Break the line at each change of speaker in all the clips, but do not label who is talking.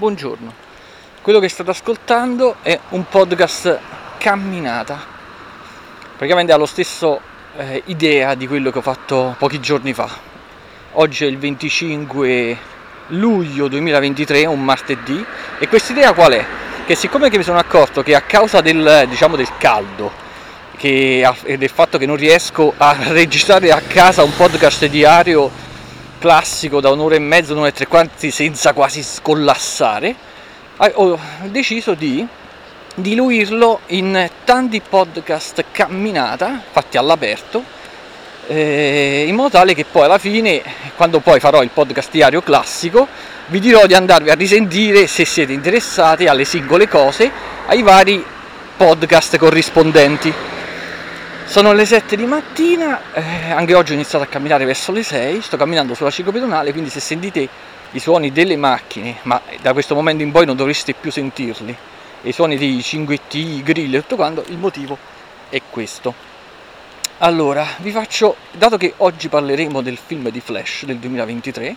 buongiorno. Quello che state ascoltando è un podcast camminata. Praticamente ha lo stesso eh, idea di quello che ho fatto pochi giorni fa. Oggi è il 25 luglio 2023, un martedì, e questa idea qual è? Che siccome che mi sono accorto che a causa del, diciamo, del caldo e del fatto che non riesco a registrare a casa un podcast diario classico da un'ora e mezza, un'ora e tre quarti senza quasi scollassare, ho deciso di diluirlo in tanti podcast camminata fatti all'aperto eh, in modo tale che poi alla fine quando poi farò il podcast diario classico vi dirò di andarvi a risentire se siete interessati alle singole cose ai vari podcast corrispondenti sono le 7 di mattina, eh, anche oggi ho iniziato a camminare verso le 6, sto camminando sulla ciclopedonale, quindi se sentite i suoni delle macchine, ma da questo momento in poi non dovreste più sentirli, i suoni dei cinguetti, grill e tutto quanto, il motivo è questo. Allora, vi faccio, dato che oggi parleremo del film di Flash del 2023,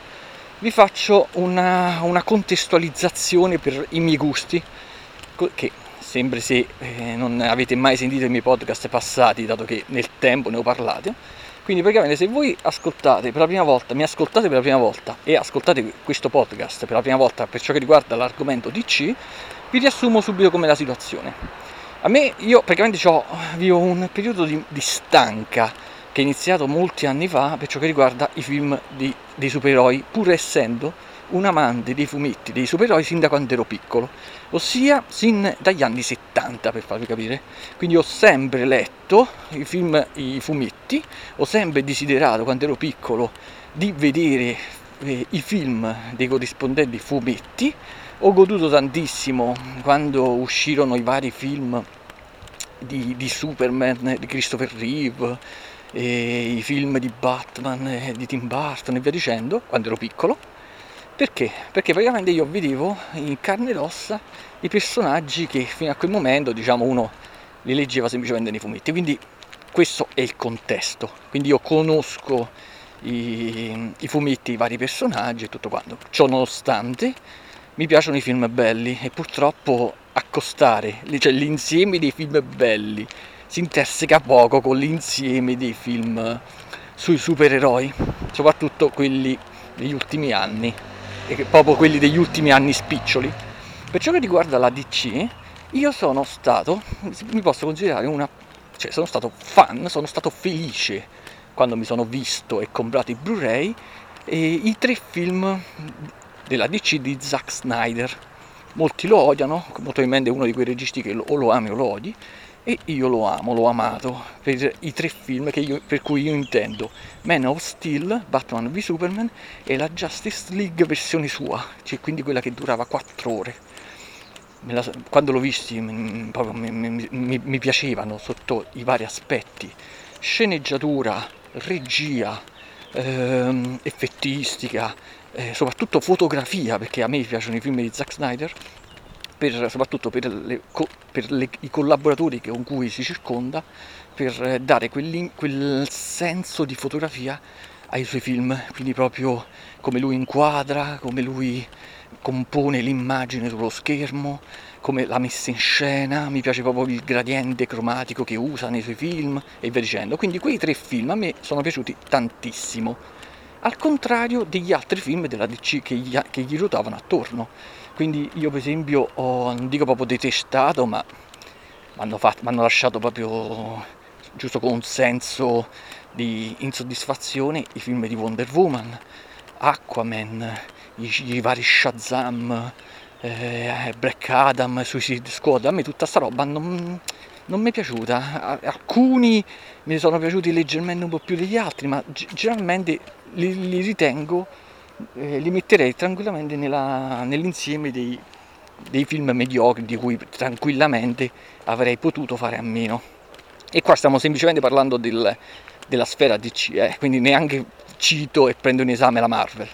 vi faccio una, una contestualizzazione per i miei gusti, che sempre se eh, non avete mai sentito i miei podcast passati, dato che nel tempo ne ho parlato. Quindi praticamente se voi ascoltate per la prima volta, mi ascoltate per la prima volta e ascoltate questo podcast per la prima volta per ciò che riguarda l'argomento DC, vi riassumo subito come la situazione. A me, io praticamente ho, vivo un periodo di, di, stanca che è iniziato molti anni fa per ciò che riguarda i film di, dei supereroi, pur essendo un amante dei fumetti, dei supereroi sin da quando ero piccolo, ossia sin dagli anni 70 per farvi capire. Quindi ho sempre letto i film, i fumetti, ho sempre desiderato quando ero piccolo di vedere eh, i film dei corrispondenti fumetti, ho goduto tantissimo quando uscirono i vari film di, di Superman, di Christopher Reeve, i film di Batman, eh, di Tim Burton e via dicendo, quando ero piccolo perché? Perché praticamente io vedevo in carne ed ossa i personaggi che fino a quel momento, diciamo, uno li leggeva semplicemente nei fumetti. Quindi questo è il contesto. Quindi io conosco i, i fumetti, i vari personaggi e tutto quanto. Ciò nonostante mi piacciono i film belli e purtroppo accostare, cioè l'insieme dei film belli si interseca poco con l'insieme dei film sui supereroi, soprattutto quelli degli ultimi anni e proprio quelli degli ultimi anni spiccioli. Per ciò che riguarda la DC, io sono stato, mi posso considerare una, cioè sono stato fan, sono stato felice quando mi sono visto e comprato i Blu-ray e i tre film della DC di Zack Snyder. Molti lo odiano, probabilmente è uno di quei registi che o lo ami o lo odi, e io lo amo, l'ho amato per i tre film io, per cui io intendo Man of Steel, Batman v Superman e la Justice League versione sua, cioè quindi quella che durava 4 ore. La, quando l'ho visti mi, mi, mi, mi, piacevano sotto i vari aspetti, sceneggiatura, regia, ehm, effettistica, eh, soprattutto fotografia, perché a me piacciono i film di Zack Snyder per, soprattutto per, le, per le, i collaboratori con cui si circonda, per dare quel senso di fotografia ai suoi film, quindi proprio come lui inquadra, come lui compone l'immagine sullo schermo, come la messa in scena, mi piace proprio il gradiente cromatico che usa nei suoi film e via dicendo. Quindi quei tre film a me sono piaciuti tantissimo, al contrario degli altri film della DC che gli, che gli ruotavano attorno quindi io per esempio ho, non dico proprio detestato, ma mi hanno lasciato proprio giusto con un senso di insoddisfazione i film di Wonder Woman, Aquaman, i, i vari Shazam, eh, Black Adam, Suicide Squad, a me tutta sta roba non, non mi è piaciuta. Alcuni mi sono piaciuti leggermente un po' più degli altri, ma generalmente li, li ritengo eh, li metterei tranquillamente nella, nell'insieme dei, dei film mediocri di cui tranquillamente avrei potuto fare a meno. E qua stiamo semplicemente parlando del, della sfera DC, eh, quindi neanche cito e prendo in esame la Marvel.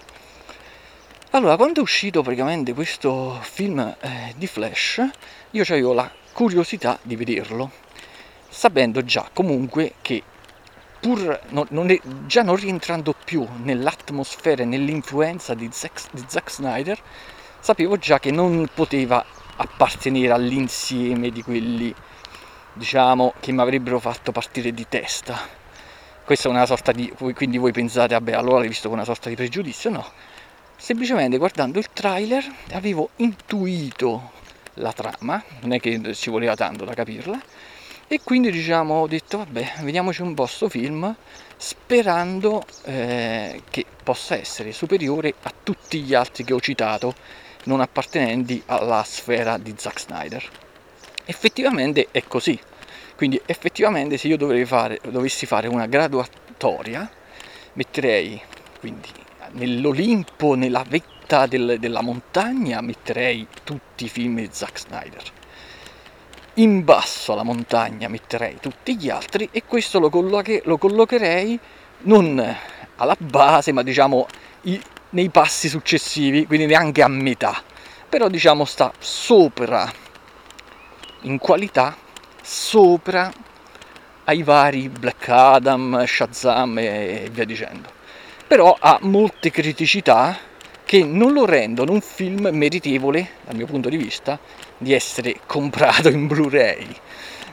Allora, quando è uscito praticamente questo film eh, di Flash, io avevo la curiosità di vederlo, sapendo già comunque che pur non, non è, già non rientrando più nell'atmosfera e nell'influenza di Zack, di Zack Snyder, sapevo già che non poteva appartenere all'insieme di quelli, diciamo, che mi avrebbero fatto partire di testa. Questa è una sorta di... quindi voi pensate, vabbè, allora l'hai visto con una sorta di pregiudizio? No. Semplicemente guardando il trailer avevo intuito la trama, non è che ci voleva tanto da capirla, e quindi diciamo ho detto vabbè, vediamoci un po' sto film sperando eh, che possa essere superiore a tutti gli altri che ho citato non appartenenti alla sfera di Zack Snyder. Effettivamente è così. Quindi effettivamente se io fare, dovessi fare una graduatoria, metterei quindi nell'Olimpo, nella vetta del, della montagna, metterei tutti i film di Zack Snyder. In basso alla montagna metterei tutti gli altri e questo lo, colloche, lo collocherei non alla base, ma diciamo i, nei passi successivi, quindi neanche a metà, però diciamo sta sopra in qualità, sopra ai vari Black Adam, Shazam e via dicendo. Però ha molte criticità che non lo rendono un film meritevole, dal mio punto di vista, di essere comprato in Blu-ray.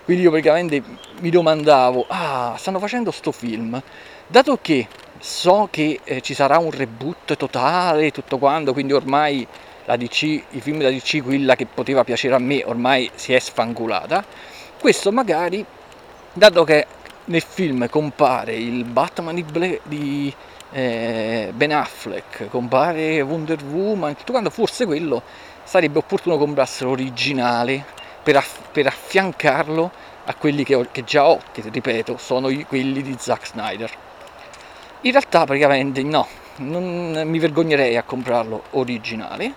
Quindi io praticamente mi domandavo, ah, stanno facendo sto film, dato che so che eh, ci sarà un reboot totale, tutto quanto, quindi ormai la DC, i film della DC, quella che poteva piacere a me, ormai si è sfangulata. Questo magari, dato che nel film compare il Batman di, Ble- di eh, Ben Affleck, compare Wonder Woman, tutto quanto, forse quello sarebbe opportuno comprarselo originale per, aff- per affiancarlo a quelli che, ho, che, già ho, che ripeto, sono quelli di Zack Snyder. In realtà praticamente no, non mi vergognerei a comprarlo originale,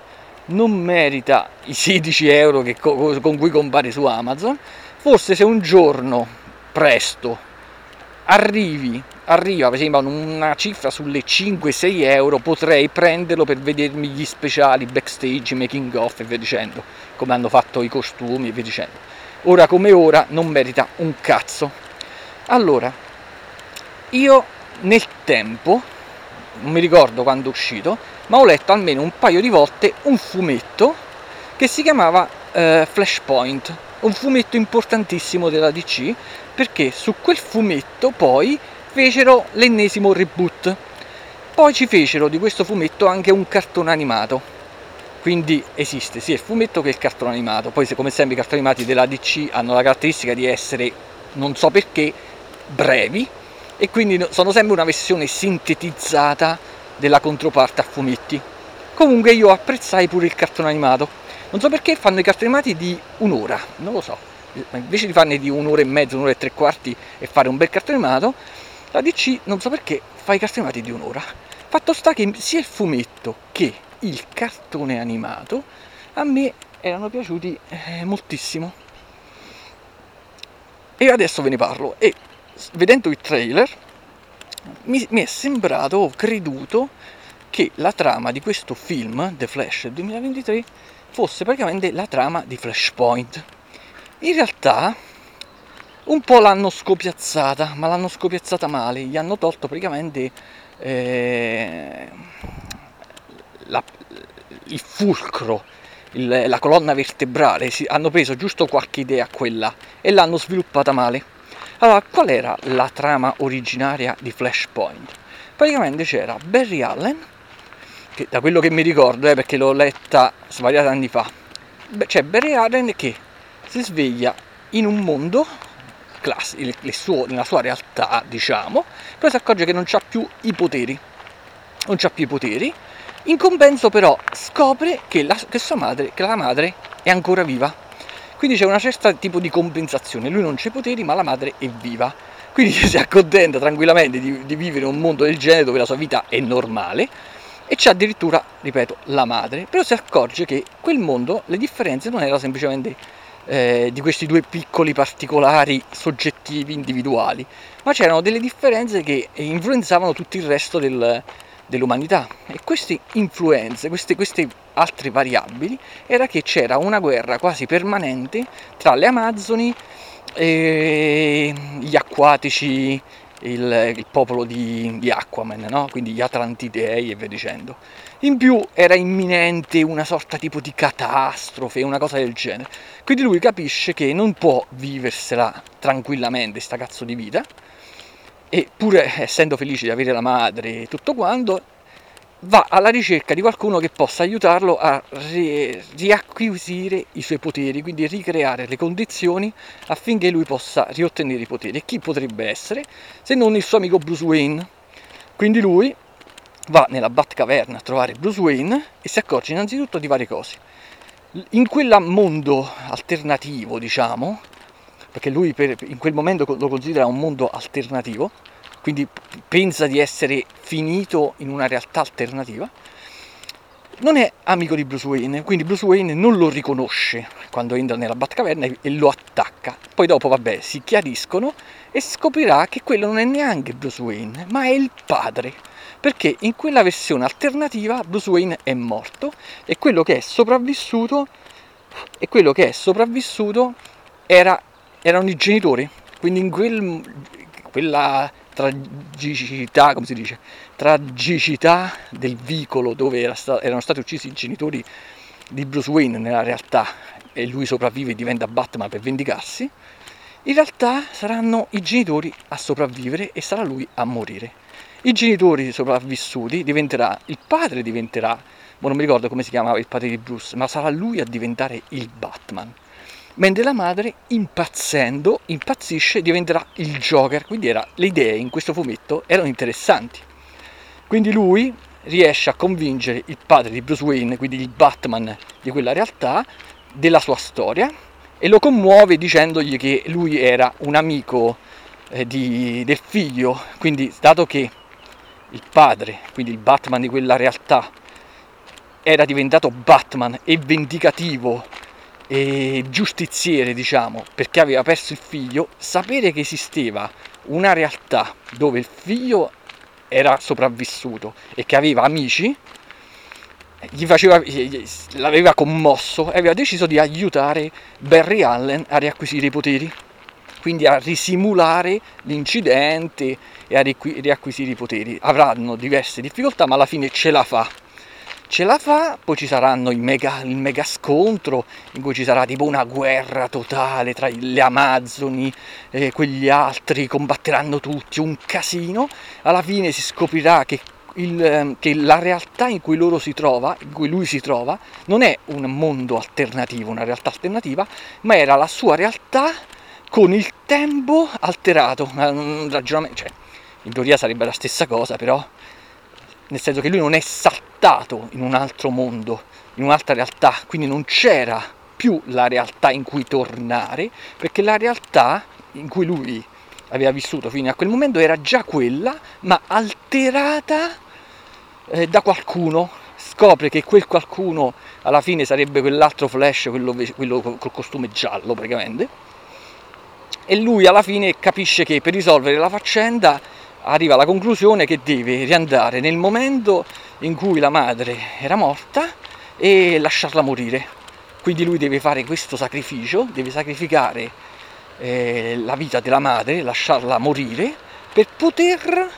non merita i 16 euro che, con cui compare su Amazon, forse se un giorno presto arrivi, arriva per esempio una cifra sulle 5-6 euro, potrei prenderlo per vedermi gli speciali backstage, making off e via dicendo, come hanno fatto i costumi e via dicendo. Ora come ora non merita un cazzo. Allora, io nel tempo, non mi ricordo quando è uscito, ma ho letto almeno un paio di volte un fumetto che si chiamava eh, Flashpoint, un fumetto importantissimo della DC, perché su quel fumetto poi fecero l'ennesimo reboot. Poi ci fecero di questo fumetto anche un cartone animato. Quindi esiste sia il fumetto che il cartone animato. Poi, come sempre, i cartoni animati della DC hanno la caratteristica di essere, non so perché, brevi, e quindi sono sempre una versione sintetizzata della controparte a fumetti. Comunque io apprezzai pure il cartone animato. Non so perché fanno i cartoni animati di un'ora, non lo so. Invece di farne di un'ora e mezza, un'ora e tre quarti e fare un bel cartone animato, la DC non so perché fa i cartoni animati di un'ora. Fatto sta che sia il fumetto che il cartone animato a me erano piaciuti eh, moltissimo. E adesso ve ne parlo. E vedendo il trailer mi, mi, è sembrato, ho creduto che la trama di questo film, The Flash 2023, fosse praticamente la trama di Flashpoint. In realtà un po' l'hanno scopiazzata, ma l'hanno scopiazzata male, gli hanno tolto praticamente eh, la, il fulcro, il, la colonna vertebrale, si, hanno preso giusto qualche idea quella e l'hanno sviluppata male. Allora, qual era la trama originaria di Flashpoint? Praticamente c'era Barry Allen, che da quello che mi ricordo, eh, perché l'ho letta svariati anni fa, c'è Barry Allen che si sveglia in un mondo class- suo, nella sua realtà, diciamo, poi si accorge che non ha più i poteri. Non ha più i poteri. In compenso però scopre che la, che sua madre, che la madre è ancora viva quindi c'è una certa tipo di compensazione, lui non i poteri ma la madre è viva, quindi si accontenta tranquillamente di, di vivere in un mondo del genere dove la sua vita è normale e c'è addirittura, ripeto, la madre, però si accorge che quel mondo, le differenze non erano semplicemente eh, di questi due piccoli particolari soggettivi individuali, ma c'erano delle differenze che influenzavano tutto il resto del, dell'umanità. E queste influenze, queste, queste altre variabili, era che c'era una guerra quasi permanente tra le Amazzoni, e gli acquatici il, il popolo di, di Aquaman, no? quindi gli Atlantidei e via dicendo. In più era imminente una sorta tipo di catastrofe, una cosa del genere. Quindi lui capisce che non può viversela tranquillamente sta cazzo di vita, e pur essendo felice di avere la madre e tutto quanto, va alla ricerca di qualcuno che possa aiutarlo a ri- riacquisire i suoi poteri, quindi ricreare le condizioni affinché lui possa riottenere i poteri. E chi potrebbe essere se non il suo amico Bruce Wayne? Quindi lui va nella Batcaverna a trovare Bruce Wayne e si accorge innanzitutto di varie cose. In quel mondo alternativo, diciamo, perché lui per, in quel momento lo considera un mondo alternativo, quindi pensa di essere finito in una realtà alternativa, non è amico di Bruce Wayne, quindi Bruce Wayne non lo riconosce quando entra nella Batcaverna e lo attacca. Poi dopo, vabbè, si chiariscono e scoprirà che quello non è neanche Bruce Wayne, ma è il padre. Perché in quella versione alternativa Bruce Wayne è morto e quello che è sopravvissuto che è sopravvissuto era, erano i genitori. Quindi in quel, quella tragicità, come si dice, tragicità del vicolo dove era sta- erano stati uccisi i genitori di Bruce Wayne nella realtà e lui sopravvive e diventa Batman per vendicarsi, in realtà saranno i genitori a sopravvivere e sarà lui a morire. I genitori sopravvissuti diventerà, il padre diventerà, non mi ricordo come si chiamava il padre di Bruce, ma sarà lui a diventare il Batman mentre la madre, impazzendo, impazzisce diventerà il Joker. Quindi era, le idee in questo fumetto erano interessanti. Quindi lui riesce a convincere il padre di Bruce Wayne, quindi il Batman di quella realtà, della sua storia e lo commuove dicendogli che lui era un amico eh, di, del figlio, quindi dato che il padre, quindi il Batman di quella realtà, era diventato Batman e vendicativo e giustiziere, diciamo, perché aveva perso il figlio, sapere che esisteva una realtà dove il figlio era sopravvissuto e che aveva amici, gli faceva, l'aveva commosso e aveva deciso di aiutare Barry Allen a riacquisire i poteri, quindi a risimulare l'incidente e a riacquisire i poteri. Avranno diverse difficoltà, ma alla fine ce la fa ce la fa, poi ci saranno mega, il mega scontro in cui ci sarà tipo una guerra totale tra le Amazzoni e quegli altri, combatteranno tutti, un casino, alla fine si scoprirà che, il, ehm, che la realtà in cui loro si trova, in cui lui si trova, non è un mondo alternativo, una realtà alternativa, ma era la sua realtà con il tempo alterato, un ragionamento, cioè in teoria sarebbe la stessa cosa, però nel senso che lui non è saltato in un altro mondo, in un'altra realtà, quindi non c'era più la realtà in cui tornare, perché la realtà in cui lui aveva vissuto fino a quel momento era già quella, ma alterata eh, da qualcuno. Scopre che quel qualcuno alla fine sarebbe quell'altro Flash, quello, quello col costume giallo praticamente. E lui alla fine capisce che per risolvere la faccenda arriva alla conclusione che deve riandare nel momento in cui la madre era morta e lasciarla morire. Quindi lui deve fare questo sacrificio, deve sacrificare eh, la vita della madre, lasciarla morire, per poter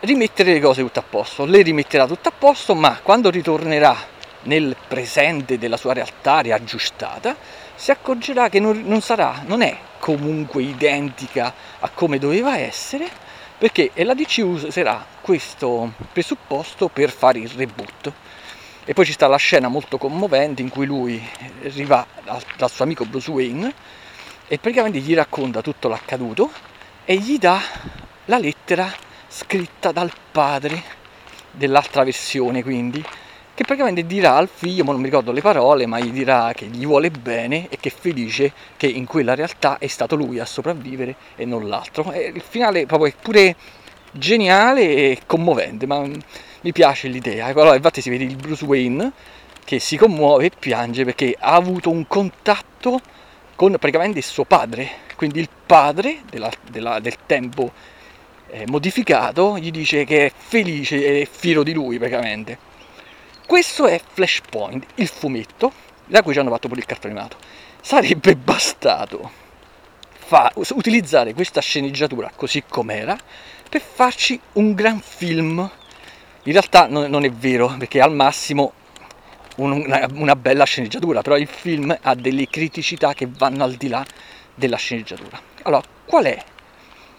rimettere le cose tutto a posto. Lei rimetterà tutto a posto, ma quando ritornerà nel presente della sua realtà riaggiustata, si accorgerà che non, non sarà, non è comunque identica a come doveva essere, perché la DC userà questo presupposto per fare il reboot. E poi ci sta la scena molto commovente in cui lui arriva dal suo amico Bruce Wayne e praticamente gli racconta tutto l'accaduto e gli dà la lettera scritta dal padre dell'altra versione, quindi che praticamente dirà al figlio, ma non mi ricordo le parole, ma gli dirà che gli vuole bene e che è felice che in quella realtà è stato lui a sopravvivere e non l'altro. E il finale proprio è pure geniale e commovente, ma mi piace l'idea. Allora, infatti si vede il Bruce Wayne che si commuove e piange perché ha avuto un contatto con praticamente il suo padre, quindi il padre della, della, del tempo eh, modificato gli dice che è felice e fiero di lui praticamente. Questo è Flashpoint, il fumetto, da cui ci hanno fatto pure il cartone animato. Sarebbe bastato fa, utilizzare questa sceneggiatura così com'era per farci un gran film. In realtà non, non è vero, perché al massimo una, una bella sceneggiatura, però il film ha delle criticità che vanno al di là della sceneggiatura. Allora, qual è?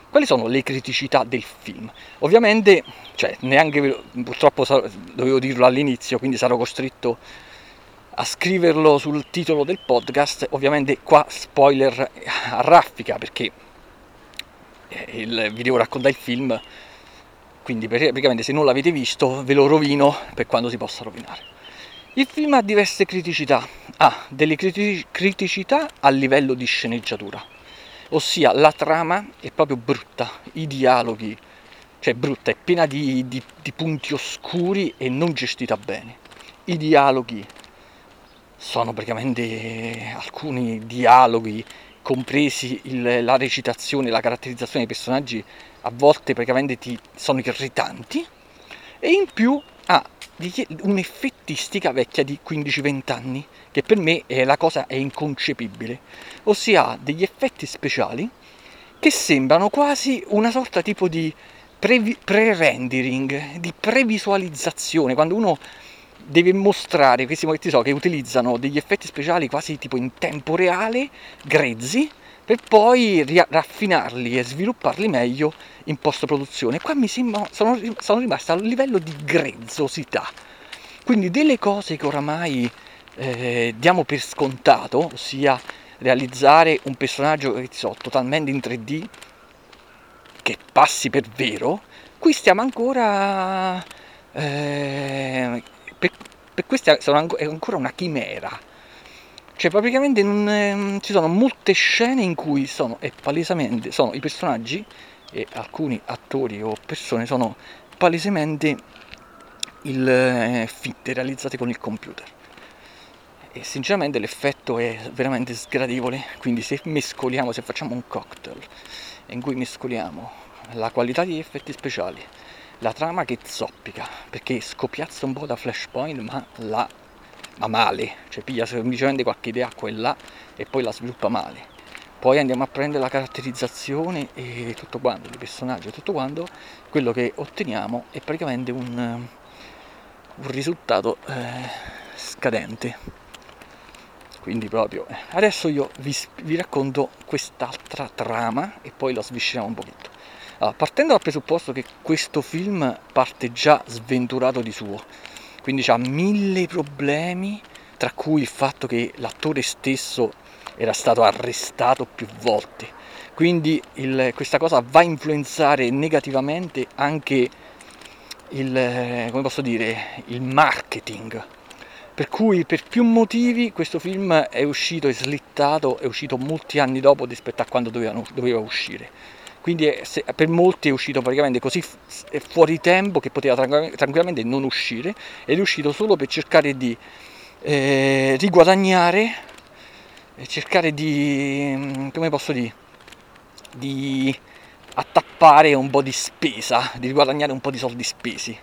Quali sono le criticità del film? Ovviamente, cioè, neanche purtroppo dovevo dirlo all'inizio, quindi sarò costretto a scriverlo sul titolo del podcast. Ovviamente qua spoiler a raffica perché eh, il, vi devo raccontare il film, quindi praticamente se non l'avete visto ve lo rovino per quando si possa rovinare. Il film ha diverse criticità, ha delle criticità a livello di sceneggiatura, ossia la trama è proprio brutta, i dialoghi, cioè brutta, è piena di, di, di punti oscuri e non gestita bene. I dialoghi sono praticamente alcuni dialoghi, compresi il, la recitazione, la caratterizzazione dei personaggi, a volte praticamente ti sono irritanti e in più un'effettistica vecchia di 15-20 anni, che per me è la cosa è inconcepibile, ossia degli effetti speciali che sembrano quasi una sorta tipo di pre-rendering, di previsualizzazione, quando uno deve mostrare questi moletti so che utilizzano degli effetti speciali quasi tipo in tempo reale, grezzi, per poi raffinarli e svilupparli meglio in post produzione. Qua mi sembra, sono, sono rimasto a livello di grezzosità, quindi delle cose che oramai eh, diamo per scontato, ossia realizzare un personaggio che so, totalmente in 3D, che passi per vero, qui stiamo ancora... Eh, per, per questa è ancora una chimera cioè praticamente non, eh, ci sono molte scene in cui sono, e palesemente, sono i personaggi e alcuni attori o persone sono palesemente il, eh, fitte, realizzate con il computer. E sinceramente l'effetto è veramente sgradevole, quindi se mescoliamo, se facciamo un cocktail in cui mescoliamo la qualità degli effetti speciali, la trama che zoppica, perché scoppiazza un po' da flashpoint, ma la ma male, cioè piglia semplicemente qualche idea qua e là e poi la sviluppa male. Poi andiamo a prendere la caratterizzazione e tutto quanto, i personaggi e tutto quanto, quello che otteniamo è praticamente un, un risultato eh, scadente. Quindi proprio, eh. adesso io vi, vi racconto quest'altra trama e poi la svisceriamo un pochetto. Allora, partendo dal presupposto che questo film parte già sventurato di suo, quindi ha mille problemi, tra cui il fatto che l'attore stesso era stato arrestato più volte. Quindi il, questa cosa va a influenzare negativamente anche il, dire, il marketing. Per cui per più motivi questo film è uscito e slittato, è uscito molti anni dopo rispetto a quando doveva, doveva uscire quindi per molti è uscito praticamente così fuori tempo che poteva tranquillamente non uscire ed è uscito solo per cercare di eh, riguadagnare cercare di mm, come posso dire di attappare un po' di spesa di riguadagnare un po' di soldi spesi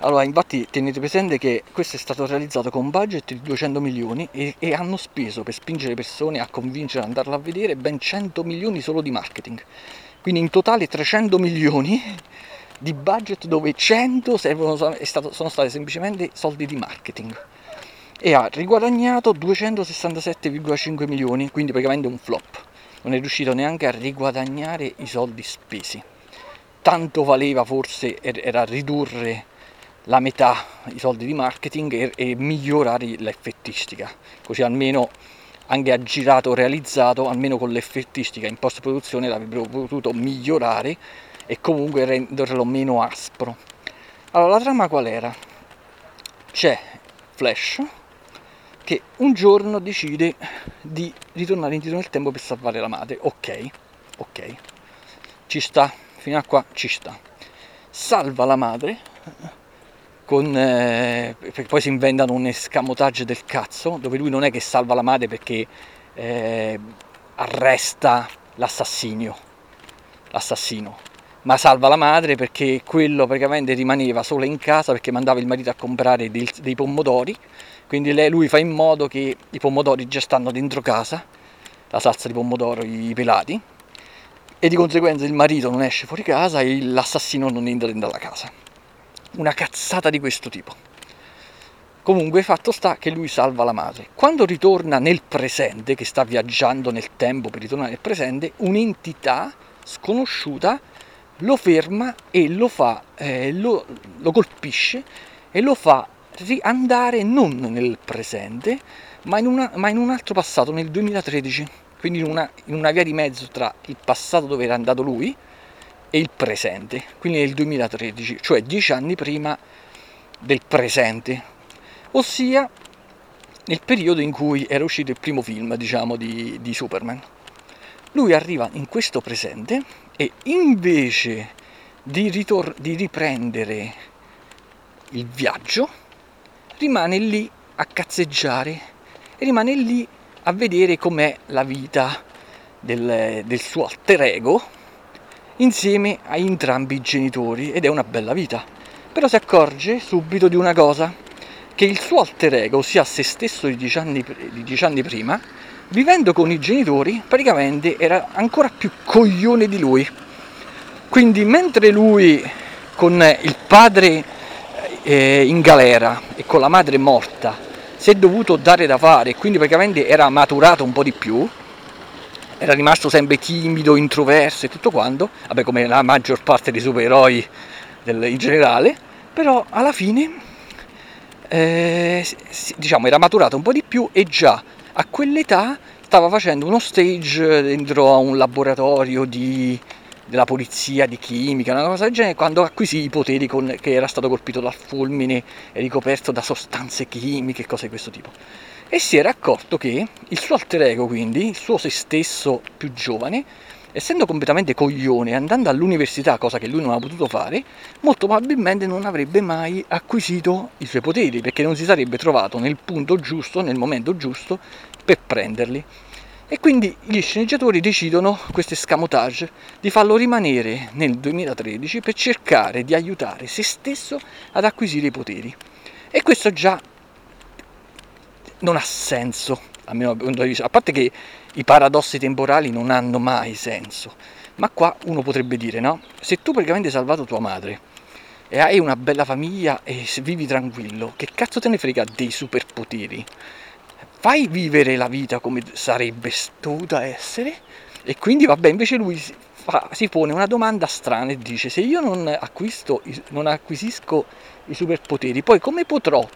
allora, infatti tenete presente che questo è stato realizzato con un budget di 200 milioni e, e, hanno speso per spingere persone a convincere ad andarlo a vedere ben 100 milioni solo di marketing. Quindi in totale 300 milioni di budget dove 100 servono, sono stati semplicemente soldi di marketing e ha riguadagnato 267,5 milioni, quindi praticamente un flop. Non è riuscito neanche a riguadagnare i soldi spesi. Tanto valeva forse er-, era ridurre la metà i soldi di marketing e, e migliorare l'effettistica, così almeno anche aggirato, realizzato, almeno con l'effettistica in post produzione l'avrebbero potuto migliorare e comunque renderlo meno aspro. Allora la trama qual era? C'è Flash che un giorno decide di ritornare indietro nel tempo per salvare la madre. Ok, ok, ci sta, fino a qua ci sta. Salva la madre con, eh, poi si inventano un escamotage del cazzo, dove lui non è che salva la madre perché eh, arresta l'assassino, l'assassino, ma salva la madre perché quello praticamente rimaneva solo in casa perché mandava il marito a comprare dei, dei pomodori, quindi lei, lui fa in modo che i pomodori già stanno dentro casa la salsa di pomodoro, i pelati, e di conseguenza il marito non esce fuori casa e l'assassino non entra dentro la casa. Una cazzata di questo tipo. Comunque fatto sta che lui salva la madre. Quando ritorna nel presente, che sta viaggiando nel tempo per ritornare nel presente, un'entità sconosciuta lo ferma e lo fa, eh, lo, lo colpisce e lo fa andare non nel presente, ma in, una, ma in, un altro passato, nel 2013, quindi in una, in una via di mezzo tra il passato dove era andato lui e il presente, quindi nel 2013, cioè dieci anni prima del presente, ossia nel periodo in cui era uscito il primo film, diciamo, di, di Superman. Lui arriva in questo presente e invece di, ritor- di riprendere il viaggio, rimane lì a cazzeggiare e rimane lì a vedere com'è la vita del, del suo alter ego insieme a entrambi i genitori ed è una bella vita. Però si accorge subito di una cosa, che il suo alter ego, ossia se stesso di dieci anni, di dieci anni prima, vivendo con i genitori, praticamente era ancora più coglione di lui. Quindi mentre lui con il padre eh, in galera e con la madre morta si è dovuto dare da fare e quindi praticamente era maturato un po' di più, era rimasto sempre timido, introverso e tutto quanto, vabbè come la maggior parte dei supereroi del, in generale, però alla fine eh, diciamo era maturato un po' di più e già a quell'età stava facendo uno stage dentro a un laboratorio di, della polizia, di chimica, una cosa del genere, quando acquisì i poteri con, che era stato colpito dal fulmine e ricoperto da sostanze chimiche e cose di questo tipo. E si era accorto che il suo alter ego, quindi, il suo se stesso più giovane, essendo completamente coglione, andando all'università, cosa che lui non ha potuto fare, molto probabilmente non avrebbe mai acquisito i suoi poteri, perché non si sarebbe trovato nel punto giusto, nel momento giusto, per prenderli. E quindi gli sceneggiatori decidono, questo escamotage, di farlo rimanere nel 2013 per cercare di aiutare se stesso ad acquisire i poteri. E questo già non ha senso, almeno dal punto di vista, a parte che i paradossi temporali non hanno mai senso, ma qua uno potrebbe dire, no? Se tu praticamente hai salvato tua madre e hai una bella famiglia e vivi tranquillo, che cazzo te ne frega dei superpoteri? Fai vivere la vita come sarebbe dovuta essere e quindi vabbè, invece lui fa, si pone una domanda strana e dice se io non, acquisto, non acquisisco i superpoteri, poi come potrò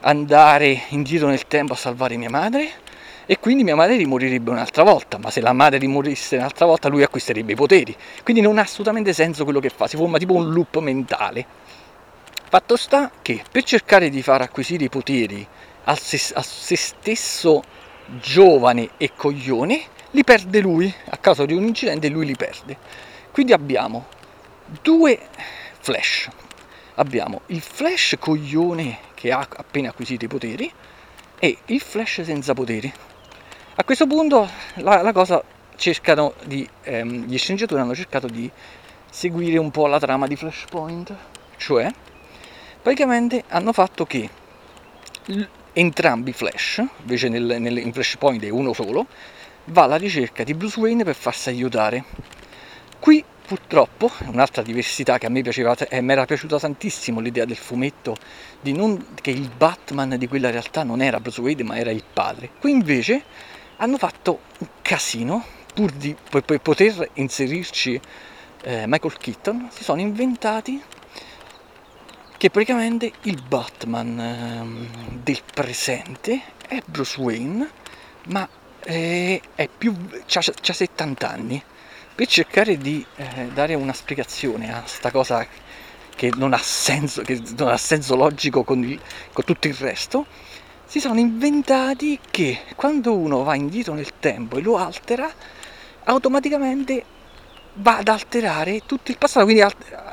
andare indietro nel tempo a salvare mia madre e quindi mia madre rimorirebbe un'altra volta, ma se la madre rimorisse un'altra volta lui acquisterebbe i poteri. Quindi non ha assolutamente senso quello che fa, si forma tipo un loop mentale. Fatto sta che per cercare di far acquisire i poteri a se, a se stesso giovane e coglione, li perde lui, a causa di un incidente lui li perde. Quindi abbiamo due flash. Abbiamo il flash coglione che ha appena acquisito i poteri e il flash senza poteri. A questo punto la, la cosa cercano di, ehm, gli sceneggiatori hanno cercato di seguire un po' la trama di Flashpoint, cioè praticamente hanno fatto che l- entrambi Flash, invece nel, nel, in Flashpoint è uno solo, va alla ricerca di Bruce Wayne per farsi aiutare. Qui Purtroppo, un'altra diversità che a me piaceva e mi era piaciuta tantissimo l'idea del fumetto di non, che il Batman di quella realtà non era Bruce Wayne ma era il padre. Qui invece hanno fatto un casino pur di per, per poter inserirci eh, Michael Keaton, si sono inventati che praticamente il Batman eh, del presente è Bruce Wayne ma eh, è più, ha 70 anni per cercare di eh, dare una spiegazione a questa cosa che non ha senso, che non ha senso logico con, il, con tutto il resto, si sono inventati che quando uno va indietro nel tempo e lo altera, automaticamente va ad alterare tutto il passato, quindi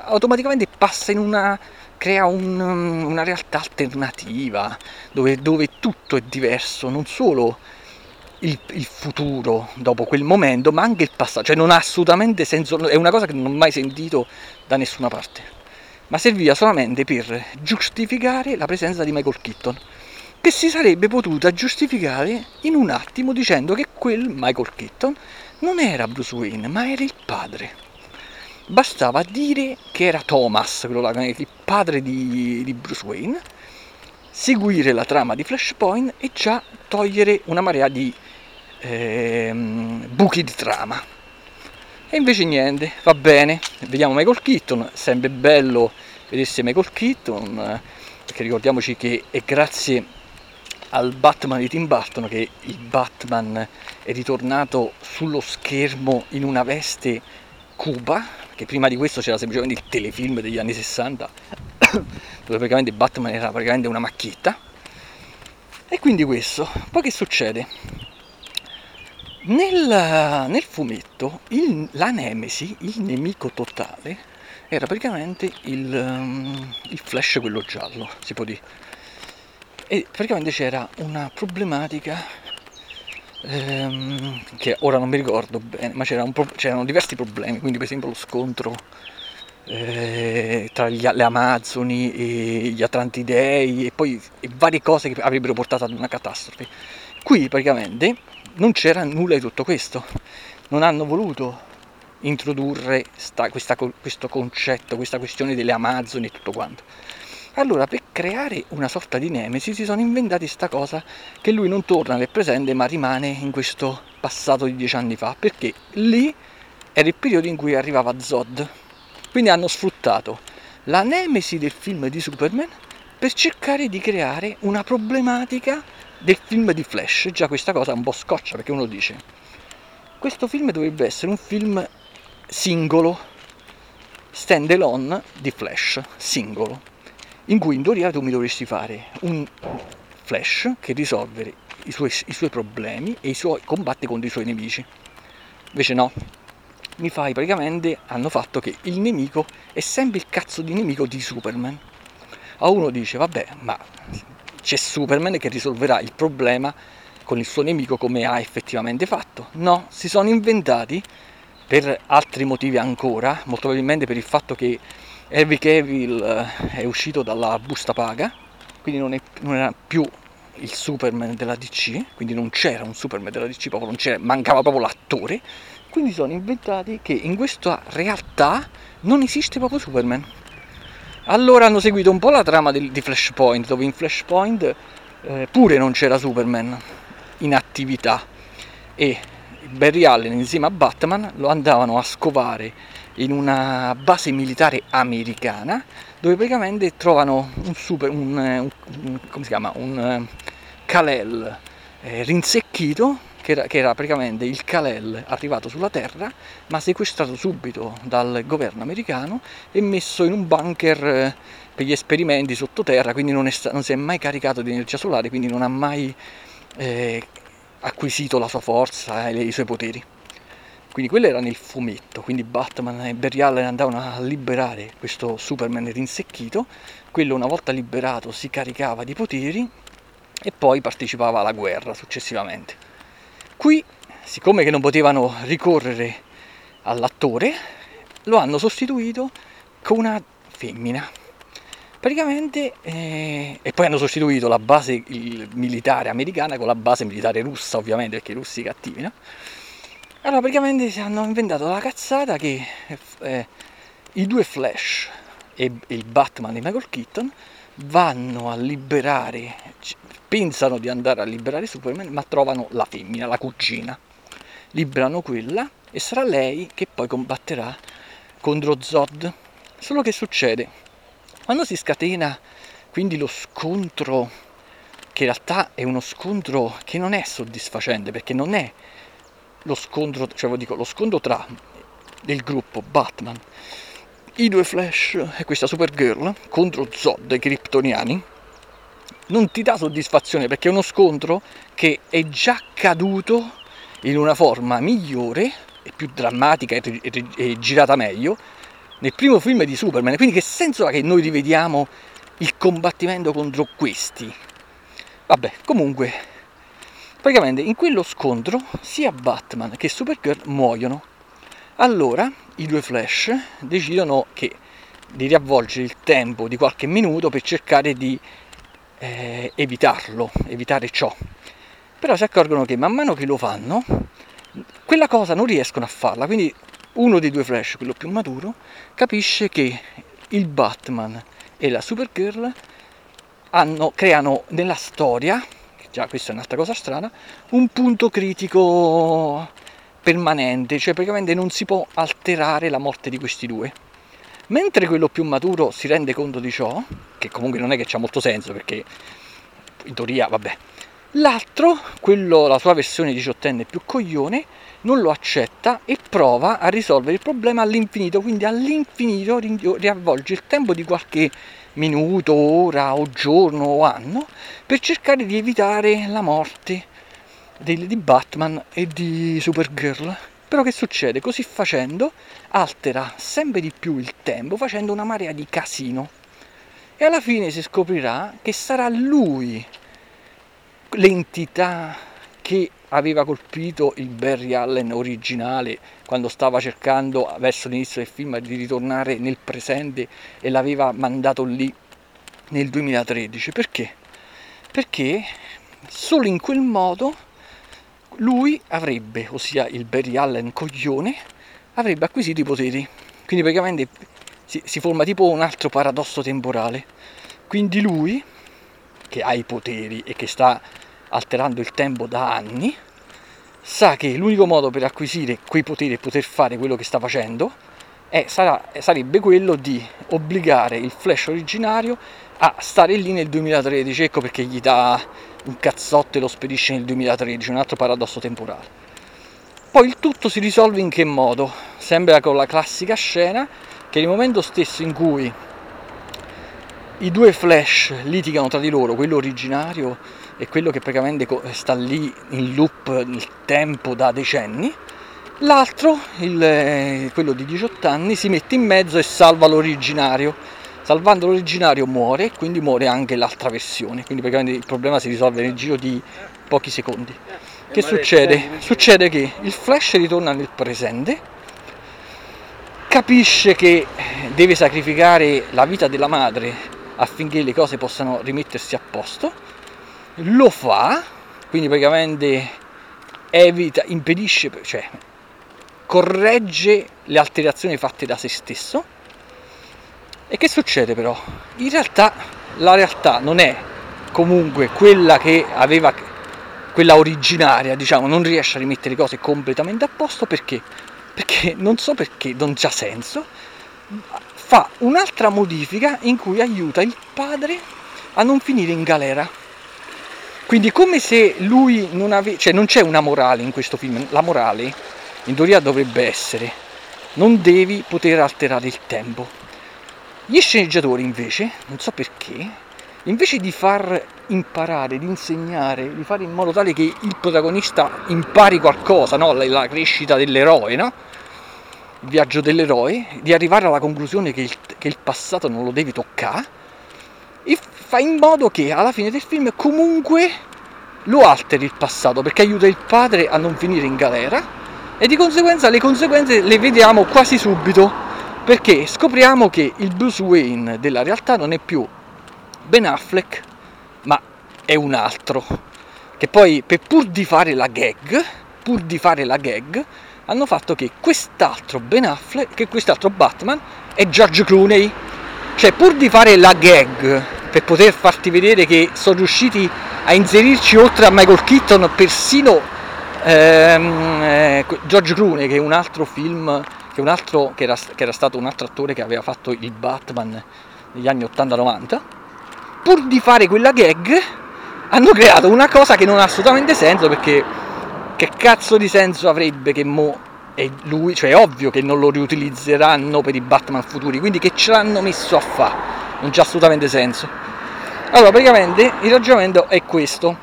automaticamente passa in una crea un, una realtà alternativa dove, dove, tutto è diverso, non solo il, il, futuro dopo quel momento, ma anche il passato, cioè non ha assolutamente senso, è una cosa che non ho mai sentito da nessuna parte, ma serviva solamente per giustificare la presenza di Michael Keaton. che si sarebbe potuta giustificare in un attimo dicendo che quel Michael Keaton non era Bruce Wayne, ma era il padre. Bastava dire che era Thomas, il padre di, di Bruce Wayne, seguire la trama di Flashpoint e già togliere una marea di ehm, buchi di trama. E invece niente, va bene, vediamo Michael Keaton, sempre bello vedersi Michael Keaton, perché ricordiamoci che è grazie al Batman di Tim Burton che il Batman è ritornato sullo schermo in una veste cuba, che prima di questo c'era semplicemente il telefilm degli anni 60 dove praticamente Batman era praticamente una macchietta. E quindi questo. Poi che succede? Nel, nel fumetto il, la Nemesi, il nemico totale, era praticamente il, um, il flash quello giallo, si può dire. E praticamente c'era una problematica ehm, che ora non mi ricordo bene, ma c'era pro- c'erano diversi problemi, quindi per esempio lo scontro eh, tra gli, le Amazzoni e gli Atlantidei e poi e varie cose che avrebbero portato ad una catastrofe. Qui praticamente non c'era nulla di tutto questo, non hanno voluto introdurre sta, questa, questo concetto, questa questione delle Amazzoni e tutto quanto. Allora, per creare una sorta di nemesi si sono inventati questa cosa che lui non torna nel presente ma rimane in questo passato di dieci anni fa, perché lì era il periodo in cui arrivava Zod, quindi hanno sfruttato la nemesi del film di Superman per cercare di creare una problematica del film di Flash. Già questa cosa un po' scoccia perché uno dice, questo film dovrebbe essere un film singolo, stand alone di Flash, singolo, in cui in teoria tu mi dovresti fare un Flash che risolve i suoi, i suoi problemi e i suoi, combatte contro i suoi nemici. Invece no, mi fai praticamente hanno fatto che il nemico è sempre il cazzo di nemico di Superman. A uno dice vabbè, ma c'è Superman che risolverà il problema con il suo nemico come ha effettivamente fatto. No, si sono inventati per altri motivi ancora, molto probabilmente per il fatto che Henry Cavill eh, è uscito dalla busta paga, quindi non, è, non era più il Superman della DC, quindi non c'era un Superman della DC, proprio non c'era, mancava proprio l'attore quindi sono inventati che in questa realtà non esiste proprio Superman. Allora hanno seguito un po' la trama di, di Flashpoint, dove in Flashpoint eh, pure non c'era Superman in attività. E Barry Allen insieme a Batman lo andavano a scovare in una base militare americana dove praticamente trovano un super un, un, un come si chiama? Un uh, Kal-El eh, rinsecchito che era, che era praticamente il Kalel arrivato sulla Terra, ma sequestrato subito dal governo americano e messo in un bunker eh, per gli esperimenti sottoterra, quindi non, sta, non, si è mai caricato di energia solare, quindi non ha mai eh, acquisito la sua forza e i suoi poteri. Quindi quello era nel fumetto, quindi Batman e Barry Allen andavano a liberare questo Superman rinsecchito, quello una volta liberato si caricava di poteri e poi partecipava alla guerra successivamente. Qui, siccome che non potevano ricorrere all'attore, lo hanno sostituito con una femmina. Praticamente, eh, e poi hanno sostituito la base militare americana con la base militare russa, ovviamente, perché i russi cattivi, no? Allora, praticamente si hanno inventato la cazzata che eh, i due Flash e il Batman di Michael Keaton vanno a liberare, pensano di andare a liberare Superman, ma trovano la femmina, la cugina. Liberano quella e sarà lei che poi combatterà contro Zod. Solo che succede? Quando si scatena quindi lo scontro, che in realtà è uno scontro che non è soddisfacente, perché non è lo scontro, cioè dico, lo scontro tra il gruppo Batman i due Flash e questa Supergirl contro Zod, i kryptoniani, non ti dà soddisfazione perché è uno scontro che è già caduto in una forma migliore e più drammatica e, e, e girata meglio nel primo film di Superman. Quindi che senso ha che noi rivediamo il combattimento contro questi? Vabbè, comunque, praticamente in quello scontro sia Batman che Supergirl muoiono allora i due Flash decidono che, di riavvolgere il tempo di qualche minuto per cercare di eh, evitarlo, evitare ciò. Però si accorgono che man mano che lo fanno, quella cosa non riescono a farla, quindi uno dei due Flash, quello più maturo, capisce che il Batman e la Supergirl hanno, creano nella storia, già questa è un'altra cosa strana, un punto critico permanente, cioè praticamente non si può alterare la morte di questi due. Mentre quello più maturo si rende conto di ciò, che comunque non è che c'ha molto senso perché in teoria vabbè, l'altro, quello, la sua versione diciottenne più coglione, non lo accetta e prova a risolvere il problema all'infinito, quindi all'infinito riavvolge il tempo di qualche minuto, ora o giorno o anno per cercare di evitare la morte di, Batman e di Supergirl. Però che succede? Così facendo altera sempre di più il tempo facendo una marea di casino. E alla fine si scoprirà che sarà lui l'entità che aveva colpito il Barry Allen originale quando stava cercando verso l'inizio del film di ritornare nel presente e l'aveva mandato lì nel 2013. Perché? Perché solo in quel modo lui avrebbe, ossia il Barry Allen coglione, avrebbe acquisito i poteri. Quindi praticamente si, si forma tipo un altro paradosso temporale. Quindi lui, che ha i poteri e che sta alterando il tempo da anni, sa che l'unico modo per acquisire quei poteri e poter fare quello che sta facendo è, sarà, sarebbe quello di obbligare il Flash originario a stare lì nel 2013, ecco perché gli dà un cazzotto e lo spedisce nel 2013, un altro paradosso temporale. Poi il tutto si risolve in che modo? Sembra con la classica scena che nel momento stesso in cui i due Flash litigano tra di loro, quello originario e quello che praticamente sta lì in loop nel tempo da decenni, l'altro, il, eh, quello di 18 anni, si mette in mezzo e salva l'originario. Salvando l'originario muore, quindi muore anche l'altra versione, quindi praticamente il problema si risolve nel giro di pochi secondi. Che succede? Succede che il Flash ritorna nel presente, capisce che deve sacrificare la vita della madre affinché le cose possano rimettersi a posto lo fa, quindi praticamente evita, impedisce, cioè corregge le alterazioni fatte da se stesso. E che succede però? In realtà la realtà non è comunque quella che aveva quella originaria, diciamo, non riesce a rimettere le cose completamente a posto perché? Perché non so perché, non c'ha senso, fa un'altra modifica in cui aiuta il padre a non finire in galera. Quindi come se lui non avesse, cioè non c'è una morale in questo film, la morale in teoria dovrebbe essere non devi poter alterare il tempo. Gli sceneggiatori invece, non so perché, invece di far imparare, di insegnare, di fare in modo tale che il protagonista impari qualcosa, no? la, crescita dell'eroe, no? il viaggio dell'eroe, di arrivare alla conclusione che il, che il passato non lo devi toccare, e fa in modo che alla fine del film comunque lo alteri il passato perché aiuta il padre a non finire in galera e di conseguenza le conseguenze le vediamo quasi subito perché scopriamo che il Bruce Wayne della realtà non è più Ben Affleck ma è un altro che poi per pur di fare la gag pur di fare la gag hanno fatto che quest'altro Ben Affleck che quest'altro Batman è George Clooney. Cioè pur di fare la gag per poter farti vedere che sono riusciti a inserirci oltre a Michael Keaton persino ehm, eh, George Clooney che è un altro film che, un altro, che, era, che era stato un altro attore che aveva fatto il Batman negli anni 80-90 pur di fare quella gag hanno creato una cosa che non ha assolutamente senso perché che cazzo di senso avrebbe che mo e lui, cioè è ovvio che non lo riutilizzeranno per i Batman futuri, quindi che ce l'hanno messo a fare? Non c'è assolutamente senso. Allora, praticamente il ragionamento è questo.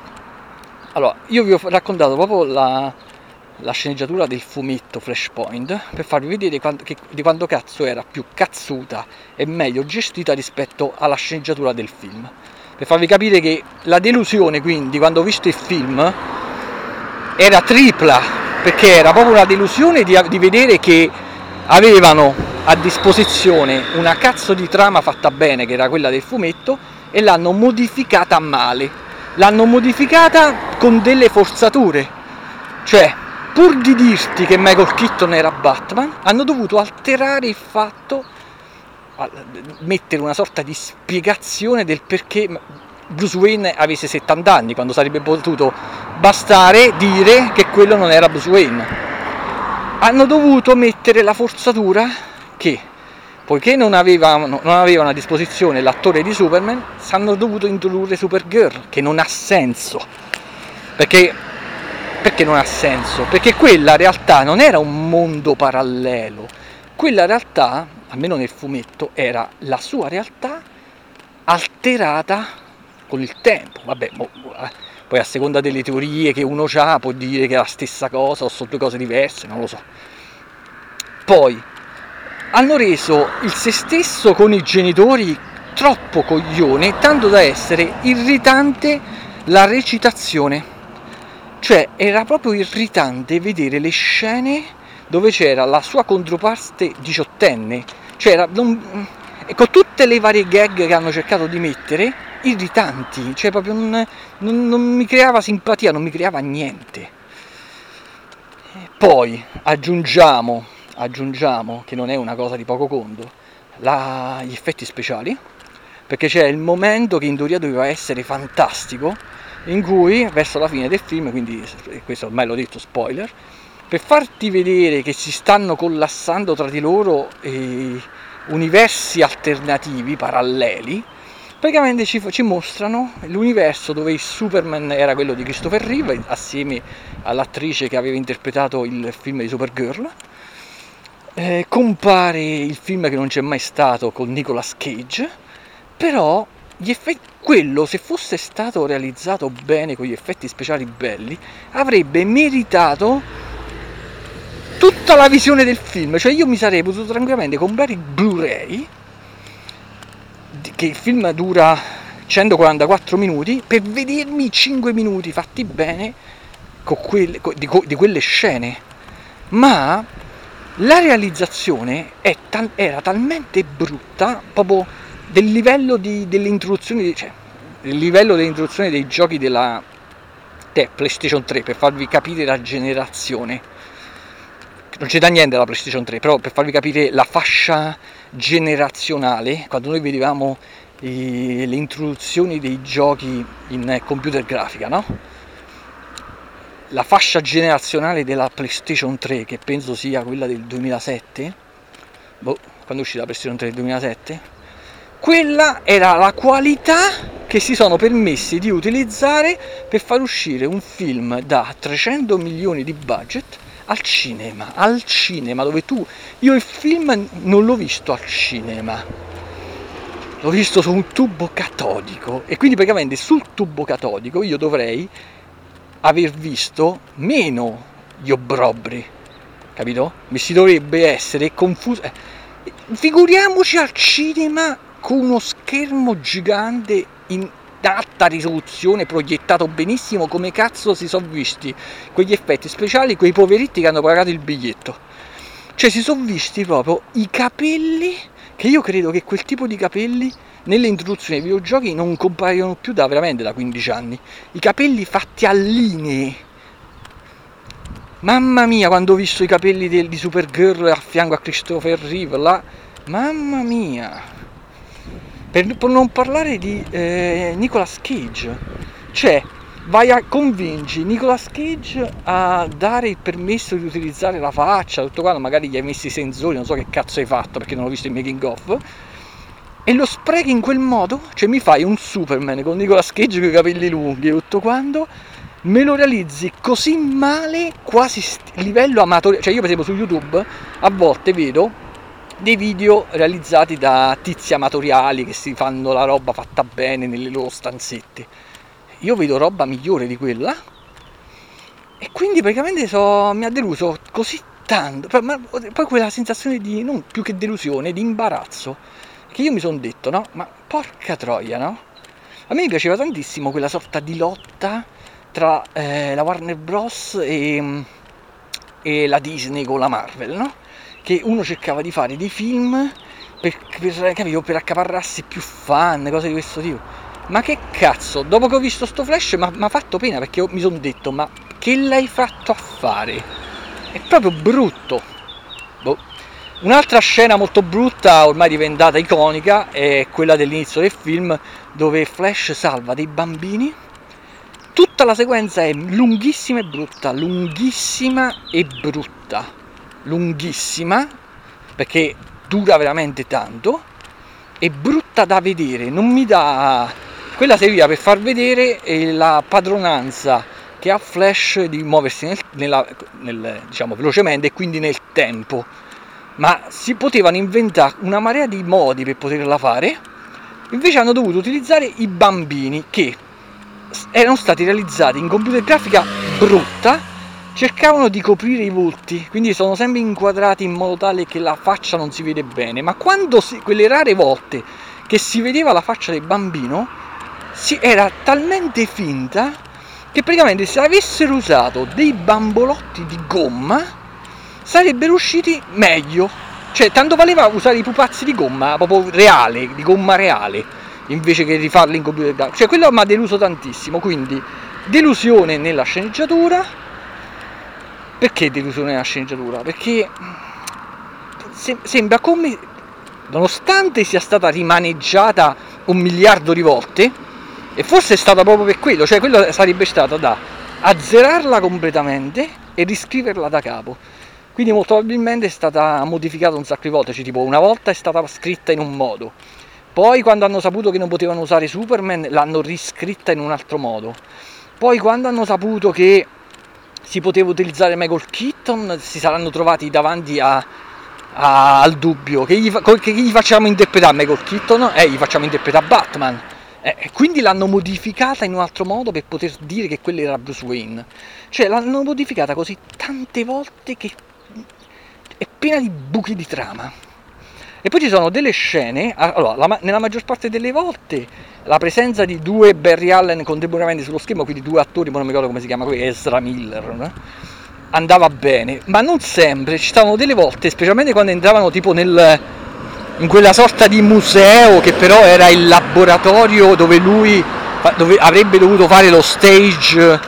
Allora, io vi ho raccontato proprio la, la sceneggiatura del fumetto Flashpoint per farvi vedere quando, che, di quanto cazzo era più cazzuta e meglio gestita rispetto alla sceneggiatura del film. Per farvi capire che la delusione, quindi, quando ho visto il film, era tripla perché era proprio una delusione di, di vedere che avevano a disposizione una cazzo di trama fatta bene, che era quella del fumetto, e l'hanno modificata male. L'hanno modificata con delle forzature. Cioè, pur di dirti che Michael Keaton era Batman, hanno dovuto alterare il fatto, mettere una sorta di spiegazione del perché Bruce Wayne avesse 70 anni, quando sarebbe potuto bastare dire che quello non era Bruce Wayne. Hanno dovuto mettere la forzatura che, poiché non avevano, non avevano a disposizione l'attore di Superman, hanno dovuto introdurre Supergirl, che non ha senso. Perché, perché non ha senso? Perché quella realtà non era un mondo parallelo, quella realtà, almeno nel fumetto, era la sua realtà alterata con il tempo. Vabbè, boh, poi a seconda delle teorie che uno ha può dire che è la stessa cosa o sono due cose diverse, non lo so. Poi hanno reso il se stesso con i genitori troppo coglione, tanto da essere irritante la recitazione. Cioè era proprio irritante vedere le scene dove c'era la sua controparte diciottenne, cioè era, non, con tutte le varie gag che hanno cercato di mettere, irritanti, cioè proprio non, non, non mi creava simpatia, non mi creava niente. Poi aggiungiamo, aggiungiamo, che non è una cosa di poco conto, la, gli effetti speciali, perché c'è il momento che in teoria doveva essere fantastico, in cui verso la fine del film, quindi questo ormai l'ho detto spoiler, per farti vedere che si stanno collassando tra di loro eh, universi alternativi, paralleli, praticamente ci, ci, mostrano l'universo dove il Superman era quello di Christopher Reeve assieme all'attrice che aveva interpretato il film di Supergirl. Eh, compare il film che non c'è mai stato con Nicolas Cage però gli effetti, quello se fosse stato realizzato bene con gli effetti speciali belli avrebbe meritato tutta la visione del film. Cioè io mi sarei potuto tranquillamente comprare il Blu-ray che il film dura 144 minuti per vedermi 5 minuti fatti bene quelle, di, di, quelle scene. Ma la realizzazione tal, era talmente brutta proprio del livello di, dell'introduzione cioè, del livello dell'introduzione dei giochi della te, PlayStation 3 per farvi capire la generazione non c'è da niente dalla PlayStation 3 però per farvi capire la fascia generazionale, quando noi vedevamo i, le introduzioni dei giochi in computer grafica, no? La fascia generazionale della PlayStation 3, che penso sia quella del 2007, boh, quando uscita la PlayStation 3 del 2007, quella era la qualità che si sono permessi di utilizzare per far uscire un film da 300 milioni di budget al cinema, al cinema dove tu, io il film non l'ho visto al cinema, l'ho visto su un tubo catodico e quindi praticamente sul tubo catodico io dovrei aver visto meno gli obbrobri, capito? Mi si dovrebbe essere confuso. Eh, figuriamoci al cinema con uno schermo gigante in alta risoluzione, proiettato benissimo, come cazzo si sono visti quegli effetti speciali, quei poveretti che hanno pagato il biglietto. Cioè si sono visti proprio i capelli, che io credo che quel tipo di capelli nelle introduzioni ai videogiochi non compaiono più da veramente da 15 anni. I capelli fatti a linee. Mamma mia, quando ho visto i capelli del, di Supergirl a fianco a Christopher Reeve, là, mamma mia. Per, non parlare di eh, Nicolas Cage, cioè vai a convinci Nicolas Cage a dare il permesso di utilizzare la faccia, tutto quanto, magari gli hai messi i sensori, non so che cazzo hai fatto perché non ho visto il making of, e lo sprechi in quel modo, cioè mi fai un Superman con Nicolas Cage con i capelli lunghi e tutto quanto, me lo realizzi così male, quasi st- livello amatoriale, cioè io per esempio su YouTube a volte vedo dei video realizzati da tizi amatoriali che si fanno la roba fatta bene nelle loro stanzette. Io vedo roba migliore di quella e quindi praticamente so, mi ha deluso così tanto, ma poi quella sensazione di non più che delusione, di imbarazzo, che io mi sono detto, no? Ma porca troia, no? A me piaceva tantissimo quella sorta di lotta tra eh, la Warner Bros. E, e la Disney con la Marvel, no? Che uno cercava di fare dei film per, per, capito, per accaparrarsi più fan, cose di questo tipo. ma che cazzo, dopo che ho visto sto flash mi ha fatto pena perché mi sono detto ma che l'hai fatto a fare? È proprio brutto. Boh. Un'altra scena molto brutta, ormai diventata iconica, è quella dell'inizio del film dove Flash salva dei bambini. Tutta la sequenza è lunghissima e brutta, lunghissima e brutta, lunghissima perché dura veramente tanto e brutta da vedere, non mi dà quella serviva per far vedere la padronanza che ha Flash di muoversi nel, nella, nel, diciamo, velocemente e quindi nel tempo. Ma si potevano inventare una marea di modi per poterla fare, invece hanno dovuto utilizzare i bambini che erano stati realizzati in computer grafica brutta, cercavano di coprire i volti, quindi sono sempre inquadrati in modo tale che la faccia non si vede bene, ma quando si, quelle rare volte che si vedeva la faccia del bambino, si, era talmente finta che praticamente se avessero usato dei bambolotti di gomma sarebbero usciti meglio. Cioè, tanto valeva usare i pupazzi di gomma proprio reale, di gomma reale, invece che rifarli in computer. Cioè, quello mi ha deluso tantissimo. Quindi, delusione nella sceneggiatura. Perché delusione nella sceneggiatura? Perché se, sembra come, nonostante sia stata rimaneggiata un miliardo di volte, e forse è stata proprio per quello, cioè quello sarebbe stato da azzerarla completamente e riscriverla da capo. Quindi molto probabilmente è stata modificata un sacco di volte, cioè tipo una volta è stata scritta in un modo, poi quando hanno saputo che non potevano usare Superman l'hanno riscritta in un altro modo, poi quando hanno saputo che si poteva utilizzare Michael Keaton si saranno trovati davanti a, a, al dubbio che gli, che gli facciamo interpretare Michael Keaton? Eh, gli facciamo interpretare Batman eh, quindi l'hanno modificata in un altro modo per poter dire che quello era Bruce Wayne. Cioè l'hanno modificata così tante volte che è piena di buchi di trama. E poi ci sono delle scene, allora, la, nella maggior parte delle volte la presenza di due Barry Allen contemporaneamente sullo schermo, quindi due attori, non mi ricordo come si chiama, qui Ezra Miller, no? andava bene, ma non sempre, ci stavano delle volte, specialmente quando entravano tipo nel, in quella sorta di museo che però era il laboratorio dove lui dove avrebbe dovuto fare lo stage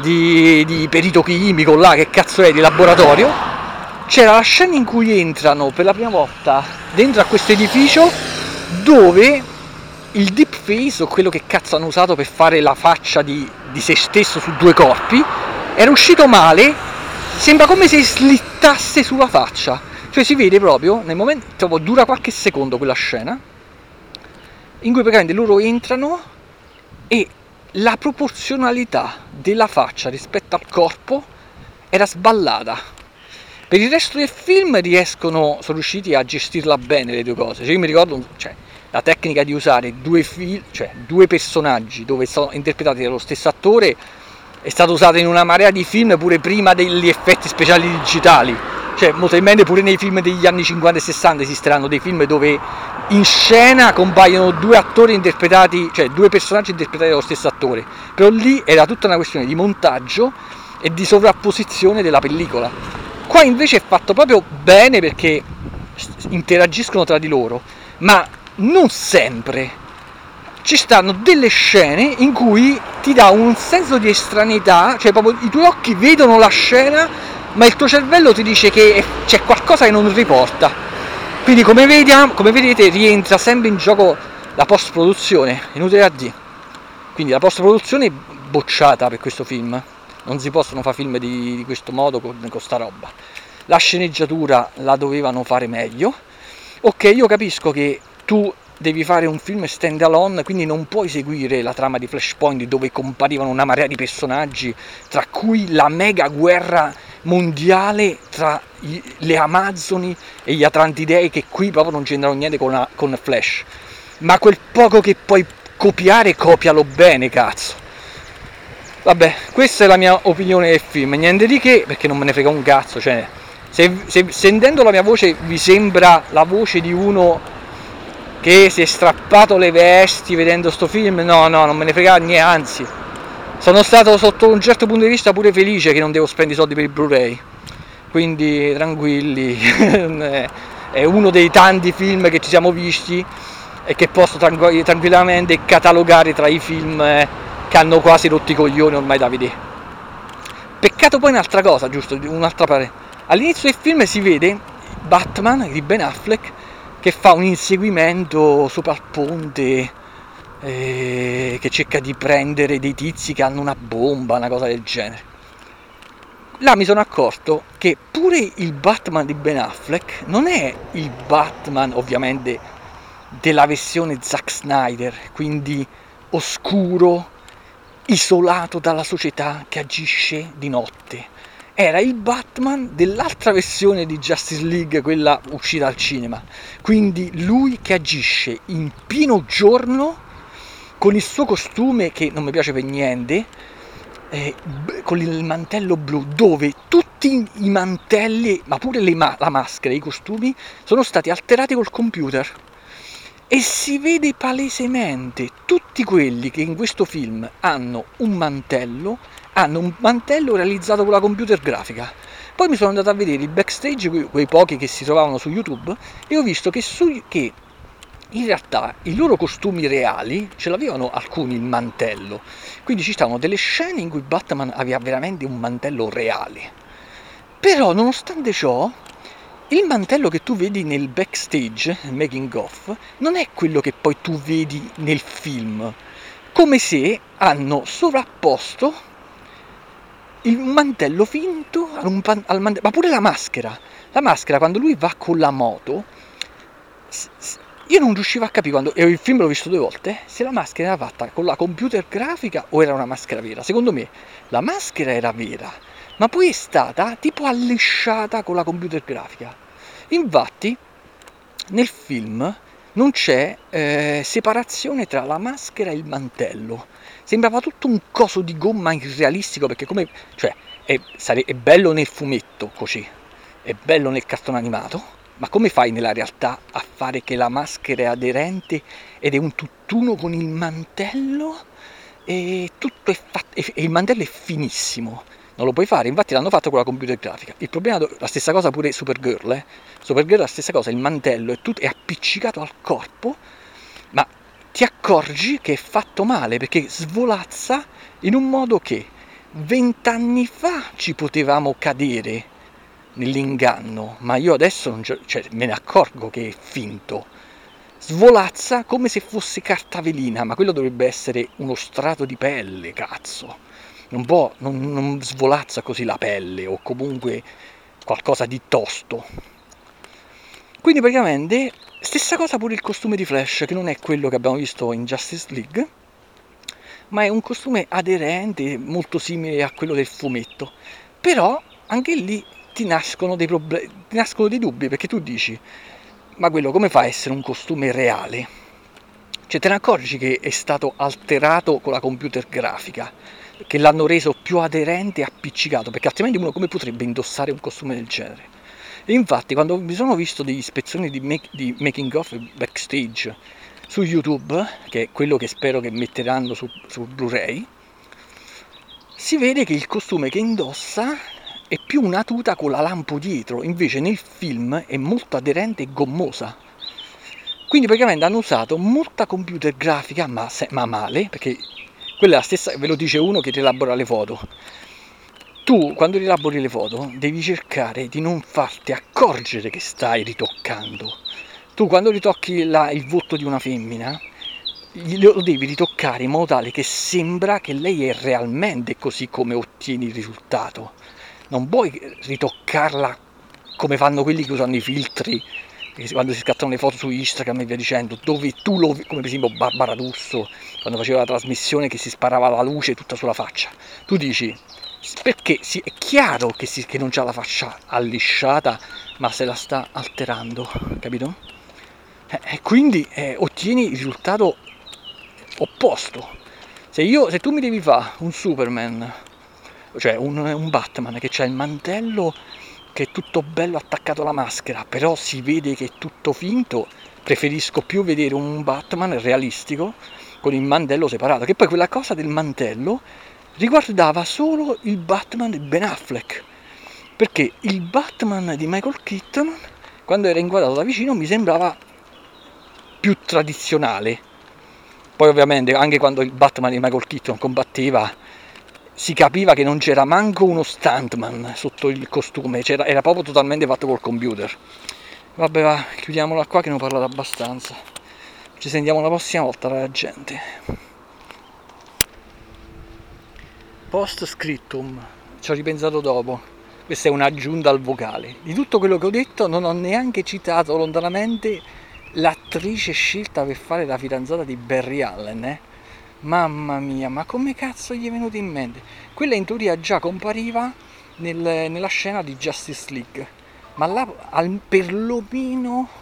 di, di perito chimico là, che cazzo è, di laboratorio, c'era la scena in cui entrano per la prima volta dentro a questo edificio dove il deep face o quello che cazzo hanno usato per fare la faccia di, di se stesso su due corpi era uscito male, sembra come se slittasse sulla faccia cioè si vede proprio nel momento, dura qualche secondo quella scena, in cui praticamente loro entrano e la proporzionalità della faccia rispetto al corpo era sballata. Per il resto del film riescono, sono riusciti a gestirla bene le due cose. Cioè io mi ricordo cioè, la tecnica di usare due, fil- cioè, due personaggi dove sono interpretati dallo stesso attore è stata usata in una marea di film pure prima degli effetti speciali digitali cioè molto probabilmente pure nei film degli anni 50 e 60 esisteranno dei film dove in scena compaiono due attori interpretati, cioè due personaggi interpretati dallo stesso attore, però lì era tutta una questione di montaggio e di sovrapposizione della pellicola. Qua invece è fatto proprio bene perché interagiscono tra di loro, ma non sempre. Ci stanno delle scene in cui ti dà un senso di estraneità, cioè proprio i tuoi occhi vedono la scena ma il tuo cervello ti dice che c'è qualcosa che non riporta. Quindi come, vediamo, come vedete rientra sempre in gioco la post produzione, inutile a dire. Quindi la post produzione è bocciata per questo film, non si possono fare film di, di questo modo con, con sta roba. La sceneggiatura la dovevano fare meglio. Ok, io capisco che tu devi fare un film stand alone, quindi non puoi seguire la trama di Flashpoint dove comparivano una marea di personaggi, tra cui la mega guerra mondiale tra le Amazzoni e gli Atlantidei che qui proprio non c'entrano niente con, la, con Flash. Ma quel poco che puoi copiare, copialo bene, cazzo. Vabbè, questa è la mia opinione del film, niente di che, perché non me ne frega un cazzo, cioè, se, se, sentendo la mia voce vi sembra la voce di uno che si è strappato le vesti vedendo sto film, no, no, non me ne frega niente, anzi, sono stato sotto un certo punto di vista pure felice che non devo spendere i soldi per il Blu-ray, quindi tranquilli, è uno dei tanti film che ci siamo visti e che posso tranquillamente catalogare tra i film eh, che hanno quasi rotti i coglioni ormai da vedere. Peccato poi un'altra cosa, giusto, un'altra parere. All'inizio del film si vede Batman di Ben Affleck che fa un inseguimento sopra il ponte eh, che cerca di prendere dei tizi che hanno una bomba, una cosa del genere. Là mi sono accorto che pure il Batman di Ben Affleck non è il Batman ovviamente della versione Zack Snyder, quindi oscuro, isolato dalla società che agisce di notte. Era il Batman dell'altra versione di Justice League, quella uscita al cinema. Quindi lui che agisce in pieno giorno con il suo costume che non mi piace per niente, eh, con il mantello blu, dove tutti i mantelli, ma pure ma- la maschera, i costumi, sono stati alterati col computer. E si vede palesemente tutti quelli che in questo film hanno un mantello, hanno un mantello realizzato con la computer grafica. Poi mi sono andato a vedere il backstage, quei pochi che si trovavano su YouTube, e ho visto che, su, che in realtà i loro costumi reali ce l'avevano alcuni il mantello, quindi ci stavano delle scene in cui Batman aveva veramente un mantello reale. Però nonostante ciò, il mantello che tu vedi nel backstage, making of, non è quello che poi tu vedi nel film, come se hanno sovrapposto il mantello finto al mantello, ma pure la maschera. La maschera quando lui va con la moto io non riuscivo a capire quando e il film l'ho visto due volte se la maschera era fatta con la computer grafica o era una maschera vera. Secondo me la maschera era vera, ma poi è stata tipo allisciata con la computer grafica. Infatti nel film non c'è eh, separazione tra la maschera e il mantello. Sembrava tutto un coso di gomma irrealistico perché come cioè è, sare, è bello nel fumetto così, è bello nel cartone animato ma come fai nella realtà a fare che la maschera è aderente ed è un tutt'uno con il mantello? E, è fatto, e il mantello è finissimo. Non lo puoi fare, infatti l'hanno fatto con la computer grafica. Il problema è la stessa cosa pure Supergirl, eh? Supergirl è la stessa cosa, il mantello è, tutto, è appiccicato al corpo, ma ti accorgi che è fatto male perché svolazza in un modo che vent'anni fa ci potevamo cadere nell'inganno, ma io adesso cioè, me ne accorgo che è finto. Svolazza come se fosse carta velina, ma quello dovrebbe essere uno strato di pelle, cazzo. Non, può, non, non svolazza così la pelle o comunque qualcosa di tosto. Quindi praticamente stessa cosa pure il costume di Flash, che non è quello che abbiamo visto in Justice League, ma è un costume aderente, molto simile a quello del fumetto. Però anche lì ti nascono dei problemi, ti nascono dei dubbi perché tu dici, ma quello come fa a essere un costume reale? Cioè te ne accorgi che è stato alterato con la computer grafica, che l'hanno reso più aderente e appiccicato, perché altrimenti uno come potrebbe indossare un costume del genere? E infatti quando mi sono visto degli ispezioni di, make, di making of backstage su YouTube, che è quello che spero che metteranno su, su Blu-ray, si vede che il costume che indossa è più una tuta con la lampo dietro, invece nel film è molto aderente e gommosa. Quindi praticamente hanno usato molta computer grafica, ma, se, ma male, perché quella è la stessa, ve lo dice uno che rielabora le foto. Tu quando rielabori le foto devi cercare di non farti accorgere che stai ritoccando. Tu quando ritocchi la, il volto di una femmina, lo devi ritoccare in modo tale che sembra che lei è realmente così come ottieni il risultato non puoi ritoccarla come fanno quelli che usano i filtri quando si scattano le foto su Instagram e via dicendo, dove tu lo come per esempio Barbara Russo quando faceva la trasmissione che si sparava la luce tutta sulla faccia. Tu dici, perché sì, è chiaro che, si, che non c'ha la faccia allisciata, ma se la sta alterando, capito? E, e quindi eh, ottieni il risultato opposto. Se, io, se tu mi devi fare un Superman cioè un, un Batman che ha il mantello che è tutto bello attaccato alla maschera, però si vede che è tutto finto, preferisco più vedere un Batman realistico con il mantello separato, che poi quella cosa del mantello riguardava solo il Batman di Ben Affleck, perché il Batman di Michael Keaton, quando era inquadrato da vicino, mi sembrava più tradizionale. Poi ovviamente anche quando il Batman di Michael Keaton combatteva si capiva che non c'era manco uno stuntman sotto il costume, era proprio totalmente fatto col computer. Vabbè va, chiudiamola qua che ne ho parlato abbastanza. Ci sentiamo la prossima volta gente. Post scriptum, ci ho ripensato dopo. Questa è un'aggiunta al vocale. Di tutto quello che ho detto non ho neanche citato lontanamente l'attrice scelta per fare la fidanzata di Barry Allen, eh? Mamma mia, ma come cazzo gli è venuto in mente? Quella in teoria già compariva nel, nella scena di Justice League, ma là al, perlomeno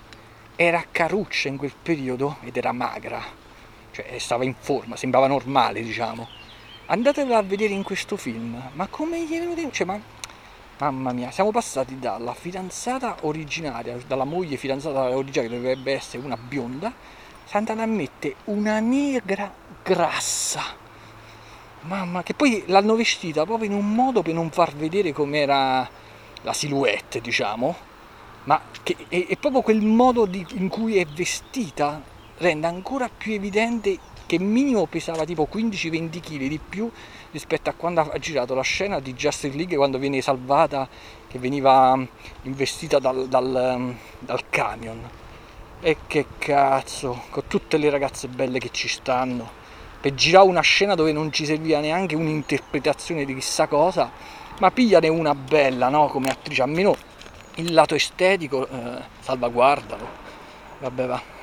era caruccia in quel periodo ed era magra, cioè stava in forma, sembrava normale, diciamo. Andatevela a vedere in questo film, ma come gli è venuto in? Cioè, ma Mamma mia, siamo passati dalla fidanzata originaria, dalla moglie fidanzata originaria che dovrebbe essere una bionda, Sant'Anna mette una negra grassa. Mamma, che poi l'hanno vestita proprio in un modo per non far vedere com'era la silhouette, diciamo, ma che è, è proprio quel modo di, in cui è vestita rende ancora più evidente che minimo pesava tipo 15-20 kg di più rispetto a quando ha girato la scena di Justice League quando viene salvata che veniva mm, investita dal, dal, mm, dal camion. E che cazzo con tutte le ragazze belle che ci stanno. Per girare una scena dove non ci serviva neanche un'interpretazione di chissà cosa ma pigliane una bella no come attrice almeno il lato estetico eh, salvaguardalo. Vabbè va